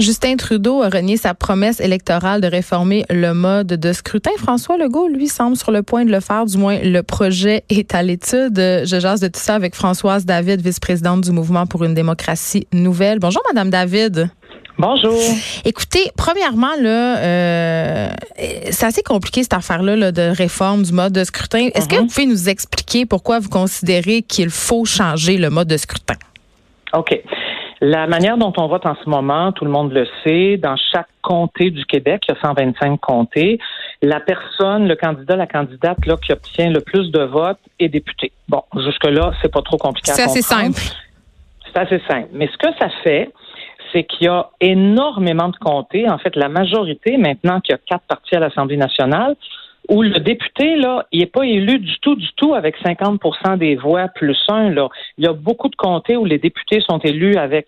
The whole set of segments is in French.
Justin Trudeau a renié sa promesse électorale de réformer le mode de scrutin. François Legault, lui, semble sur le point de le faire. Du moins, le projet est à l'étude. Je jase de tout ça avec Françoise David, vice-présidente du Mouvement pour une démocratie nouvelle. Bonjour, Madame David. Bonjour. Écoutez, premièrement, là, euh, c'est assez compliqué cette affaire-là de réforme du mode de scrutin. Est-ce que mhm. vous pouvez nous expliquer pourquoi vous considérez qu'il faut changer le mode de scrutin? OK. La manière dont on vote en ce moment, tout le monde le sait, dans chaque comté du Québec, il y a 125 comtés, la personne, le candidat, la candidate là, qui obtient le plus de votes est député. Bon, jusque-là, c'est pas trop compliqué à comprendre. C'est assez simple. C'est assez simple. Mais ce que ça fait, c'est qu'il y a énormément de comtés. En fait, la majorité, maintenant qu'il y a quatre partis à l'Assemblée nationale, où le député, là, il n'est pas élu du tout, du tout avec 50% des voix plus un. Là. Il y a beaucoup de comtés où les députés sont élus avec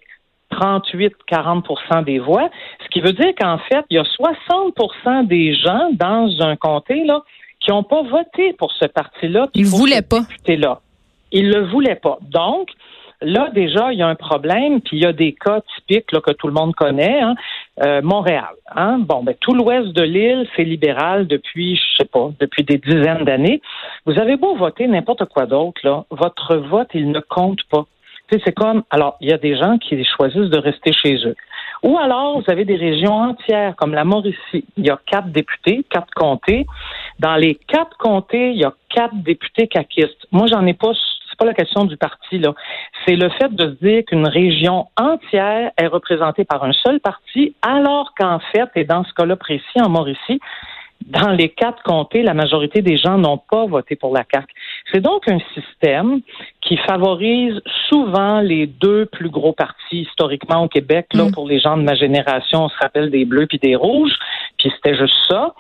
38-40% des voix, ce qui veut dire qu'en fait, il y a 60% des gens dans un comté là, qui n'ont pas voté pour ce parti-là. Ils ne voulaient pas. Là. Ils le voulaient pas. Donc, Là, déjà, il y a un problème, puis il y a des cas typiques là, que tout le monde connaît. Hein. Euh, Montréal. Hein? Bon, ben, tout l'ouest de l'île, c'est libéral depuis, je sais pas, depuis des dizaines d'années. Vous avez beau voter n'importe quoi d'autre, là, votre vote, il ne compte pas. C'est comme, alors, il y a des gens qui choisissent de rester chez eux. Ou alors, vous avez des régions entières, comme la Mauricie. Il y a quatre députés, quatre comtés. Dans les quatre comtés, il y a quatre députés caquistes. Moi, j'en ai pas c'est pas la question du parti, là. C'est le fait de se dire qu'une région entière est représentée par un seul parti, alors qu'en fait, et dans ce cas-là précis, en Mauricie, dans les quatre comtés, la majorité des gens n'ont pas voté pour la CAQ. C'est donc un système qui favorise souvent les deux plus gros partis historiquement au Québec. Là, mm. pour les gens de ma génération, on se rappelle des bleus puis des rouges, puis c'était juste ça.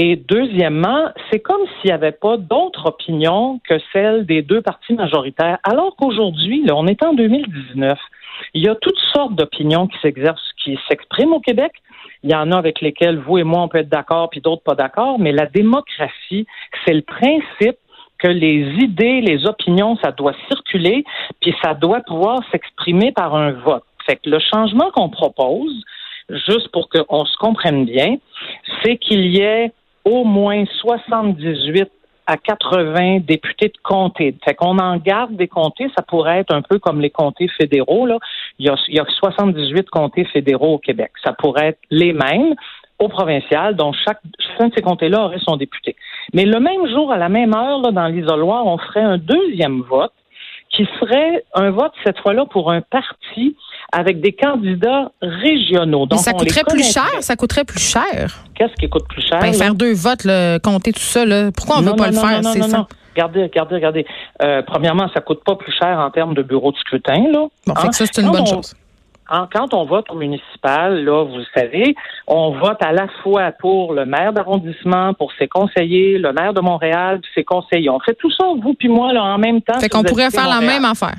Et deuxièmement, c'est comme s'il n'y avait pas d'autre opinion que celle des deux partis majoritaires, alors qu'aujourd'hui, on est en 2019. Il y a toutes sortes d'opinions qui s'exercent, qui s'expriment au Québec. Il y en a avec lesquelles vous et moi, on peut être d'accord, puis d'autres pas d'accord, mais la démocratie, c'est le principe que les idées, les opinions, ça doit circuler, puis ça doit pouvoir s'exprimer par un vote. Fait que le changement qu'on propose, juste pour qu'on se comprenne bien, c'est qu'il y ait au moins 78 à 80 députés de comté. Fait qu'on en garde des comtés, ça pourrait être un peu comme les comtés fédéraux. Là. Il, y a, il y a 78 comtés fédéraux au Québec. Ça pourrait être les mêmes au provincial, dont chaque, chacun de ces comtés-là aurait son député. Mais le même jour, à la même heure, là, dans l'isoloir, on ferait un deuxième vote qui serait un vote cette fois-là pour un parti avec des candidats régionaux. Donc, ça coûterait plus cher? Ça coûterait plus cher? Qu'est-ce qui coûte plus cher? Ben, faire deux votes, compter tout ça, là. pourquoi on ne veut pas le faire? Non, non, non, Regardez, regardez, regardez. Euh, premièrement, ça coûte pas plus cher en termes de bureau de scrutin. Là. Bon, fait que ça, c'est une bonne chose quand on vote au municipal, là, vous le savez, on vote à la fois pour le maire d'arrondissement, pour ses conseillers, le maire de Montréal, puis ses conseillers. On fait tout ça, vous puis moi, là, en même temps. Fait qu'on pourrait faire la même affaire.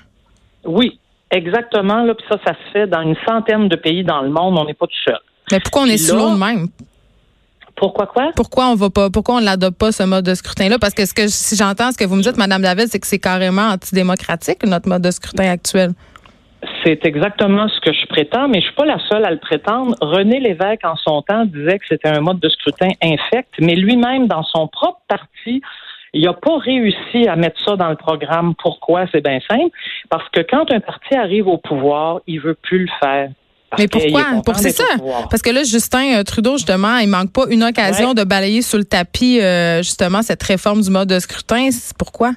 Oui, exactement. Là, puis ça, ça se fait dans une centaine de pays dans le monde. On n'est pas tout seul. Mais pourquoi on est si loin de même? Pourquoi quoi? Pourquoi on va pas, pourquoi on n'adopte pas ce mode de scrutin-là? Parce que ce que si j'entends ce que vous me dites, Mme David, c'est que c'est carrément antidémocratique, notre mode de scrutin actuel. C'est exactement ce que je prétends, mais je suis pas la seule à le prétendre. René Lévesque, en son temps, disait que c'était un mode de scrutin infect, mais lui-même, dans son propre parti, il n'a pas réussi à mettre ça dans le programme. Pourquoi? C'est bien simple. Parce que quand un parti arrive au pouvoir, il veut plus le faire. mais pourquoi? Pour c'est ça. Parce que là, Justin euh, Trudeau, justement, il manque pas une occasion de balayer sous le tapis, euh, justement, cette réforme du mode de scrutin. Pourquoi?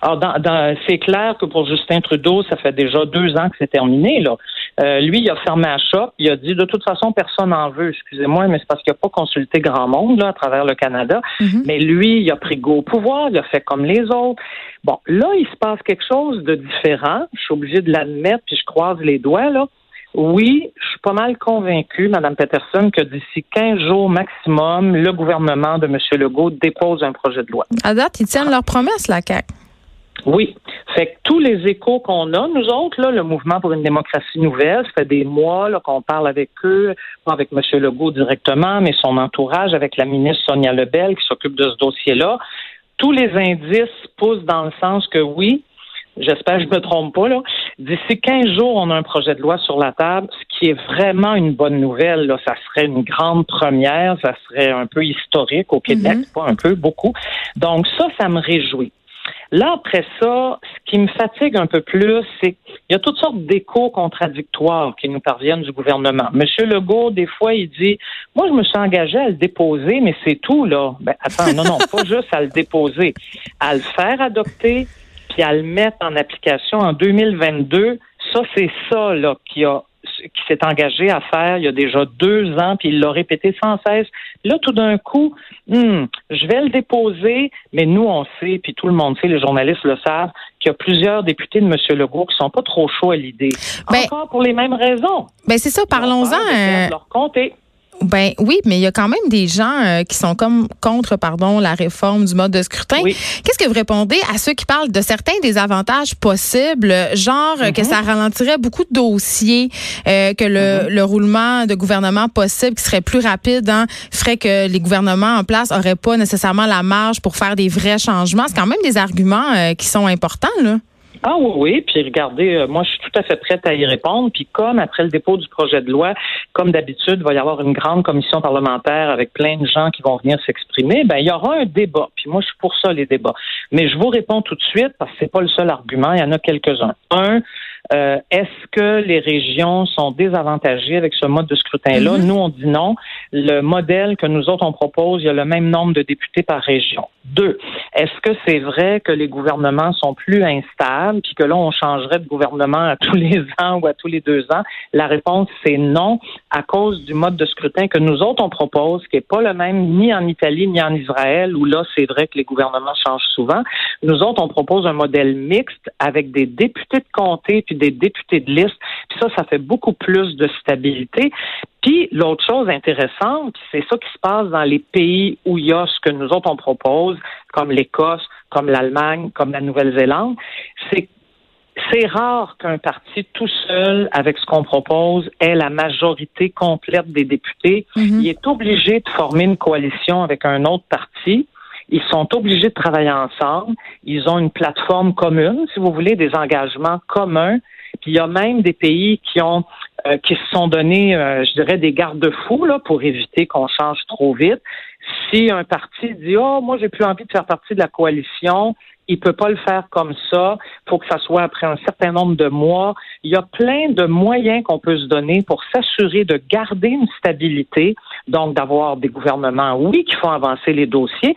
Alors, dans, c'est clair que pour Justin Trudeau, ça fait déjà deux ans que c'est terminé. Là. Euh, lui, il a fermé la shop. Il a dit, de toute façon, personne n'en veut. Excusez-moi, mais c'est parce qu'il n'a pas consulté grand monde là, à travers le Canada. Mm-hmm. Mais lui, il a pris go au pouvoir. Il a fait comme les autres. Bon, là, il se passe quelque chose de différent. Je suis obligé de l'admettre, puis je croise les doigts. là. Oui, je suis pas mal convaincu, Mme Peterson, que d'ici 15 jours maximum, le gouvernement de M. Legault dépose un projet de loi. À date, ils tiennent leur promesse, la CAQ. Oui. Fait que tous les échos qu'on a, nous autres, là, le mouvement pour une démocratie nouvelle, ça fait des mois qu'on parle avec eux, pas avec M. Legault directement, mais son entourage, avec la ministre Sonia Lebel qui s'occupe de ce dossier-là. Tous les indices poussent dans le sens que oui, j'espère que je me trompe pas, là. D'ici 15 jours, on a un projet de loi sur la table, ce qui est vraiment une bonne nouvelle. Là. Ça serait une grande première, ça serait un peu historique au Québec, mm-hmm. pas un peu, beaucoup. Donc ça, ça me réjouit. Là, après ça, ce qui me fatigue un peu plus, c'est qu'il y a toutes sortes d'échos contradictoires qui nous parviennent du gouvernement. Monsieur Legault, des fois, il dit, moi, je me suis engagé à le déposer, mais c'est tout, là. Ben, attends, non, non, pas juste à le déposer, à le faire adopter, puis à le mettre en application en 2022. Ça, c'est ça, là, qui a qui s'est engagé à faire il y a déjà deux ans, puis il l'a répété sans cesse. Là, tout d'un coup, hmm, je vais le déposer, mais nous, on sait, puis tout le monde sait, les journalistes le savent, qu'il y a plusieurs députés de M. Legault qui sont pas trop chauds à l'idée. Ben, Encore pour les mêmes raisons. Ben c'est ça, parlons-en. Leur compter. Ben oui, mais il y a quand même des gens euh, qui sont comme contre, pardon, la réforme du mode de scrutin. Qu'est-ce que vous répondez à ceux qui parlent de certains des avantages possibles, genre euh, que mhm. ça ralentirait beaucoup de dossiers, euh, que le, mhm. le, roulement de gouvernement possible qui serait plus rapide, hein, ferait que les gouvernements en place auraient pas nécessairement la marge pour faire des vrais changements? C'est quand même des arguments qui sont importants, là. Ah oui, oui. Puis regardez, euh, moi, je suis tout à fait prête à y répondre. Puis comme après le dépôt du projet de loi, comme d'habitude, il va y avoir une grande commission parlementaire avec plein de gens qui vont venir s'exprimer, ben il y aura un débat. Puis moi, je suis pour ça, les débats. Mais je vous réponds tout de suite parce que c'est pas le seul argument. Il y en a quelques-uns. Un, euh, est-ce que les régions sont désavantagées avec ce mode de scrutin-là? Mm-hmm. Nous, on dit non. Le modèle que nous autres, on propose, il y a le même nombre de députés par région. Deux, est-ce que c'est vrai que les gouvernements sont plus instables, puis que là, on changerait de gouvernement à tous les ans ou à tous les deux ans? La réponse, c'est non, à cause du mode de scrutin que nous autres, on propose, qui n'est pas le même ni en Italie ni en Israël, où là, c'est vrai que les gouvernements changent souvent. Nous autres, on propose un modèle mixte avec des députés de comté puis des députés de liste. Puis ça, ça fait beaucoup plus de stabilité. Puis l'autre chose intéressante, c'est ça qui se passe dans les pays où il y a ce que nous autres on propose, comme l'Écosse, comme l'Allemagne, comme la Nouvelle-Zélande, c'est c'est rare qu'un parti tout seul, avec ce qu'on propose, ait la majorité complète des députés. Mm-hmm. Il est obligé de former une coalition avec un autre parti. Ils sont obligés de travailler ensemble. Ils ont une plateforme commune, si vous voulez, des engagements communs. Puis il y a même des pays qui ont euh, qui se sont donnés, euh, je dirais, des garde-fous là pour éviter qu'on change trop vite. Si un parti dit oh moi j'ai plus envie de faire partie de la coalition, il peut pas le faire comme ça. Faut que ça soit après un certain nombre de mois. Il y a plein de moyens qu'on peut se donner pour s'assurer de garder une stabilité, donc d'avoir des gouvernements, oui, qui font avancer les dossiers.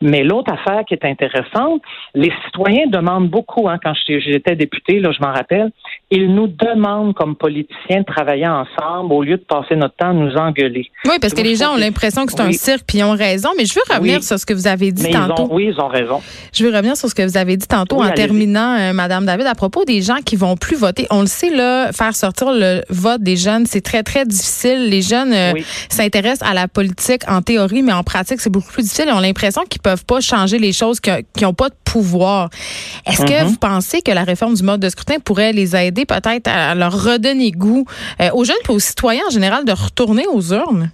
Mais l'autre affaire qui est intéressante, les citoyens demandent beaucoup. Hein, quand j'étais député, là, je m'en rappelle, ils nous demandent comme politiciens de travailler ensemble au lieu de passer notre temps à nous engueuler. Oui, parce que les gens ont l'impression que c'est un cirque, puis ils ont raison. Mais je veux revenir sur ce que vous avez dit tantôt. oui, ils ont raison. Je veux revenir sur ce que vous avez dit tantôt en terminant, euh, Madame David, à propos des gens qui vont plus voter. On le sait, là, faire sortir le vote des jeunes, c'est très, très difficile. Les jeunes euh, s'intéressent à la politique en théorie, mais en pratique, c'est beaucoup plus difficile. Ils ont l'impression qu'ils peuvent pas changer les choses, qu'ils n'ont pas de pouvoir. Est-ce que mm-hmm. vous pensez que la réforme du mode de scrutin pourrait les aider peut-être à leur redonner goût euh, aux jeunes et aux citoyens en général de retourner aux urnes?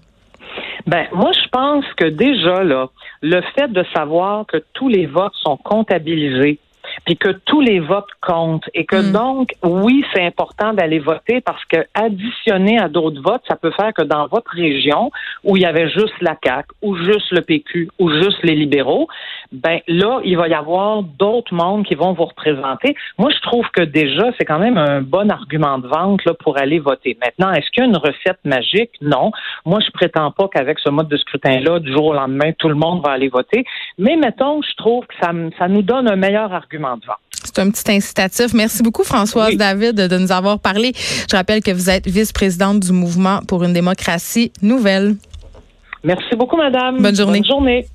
Ben, moi, je pense que déjà, là, le fait de savoir que tous les votes sont comptabilisés, puis que tous les votes comptent et que hmm. donc, oui, c'est important d'aller voter parce que additionné à d'autres votes, ça peut faire que dans votre région où il y avait juste la CAQ ou juste le PQ ou juste les libéraux, ben là, il va y avoir d'autres mondes qui vont vous représenter. Moi, je trouve que déjà, c'est quand même un bon argument de vente là, pour aller voter. Maintenant, est-ce qu'il y a une recette magique? Non. Moi, je prétends pas qu'avec ce mode de scrutin-là, du jour au lendemain, tout le monde va aller voter. Mais mettons, je trouve que ça, ça nous donne un meilleur argument de vente. C'est un petit incitatif. Merci beaucoup, Françoise David, de nous avoir parlé. Je rappelle que vous êtes vice-présidente du mouvement pour une démocratie nouvelle. Merci beaucoup, madame. Bonne journée. Bonne journée.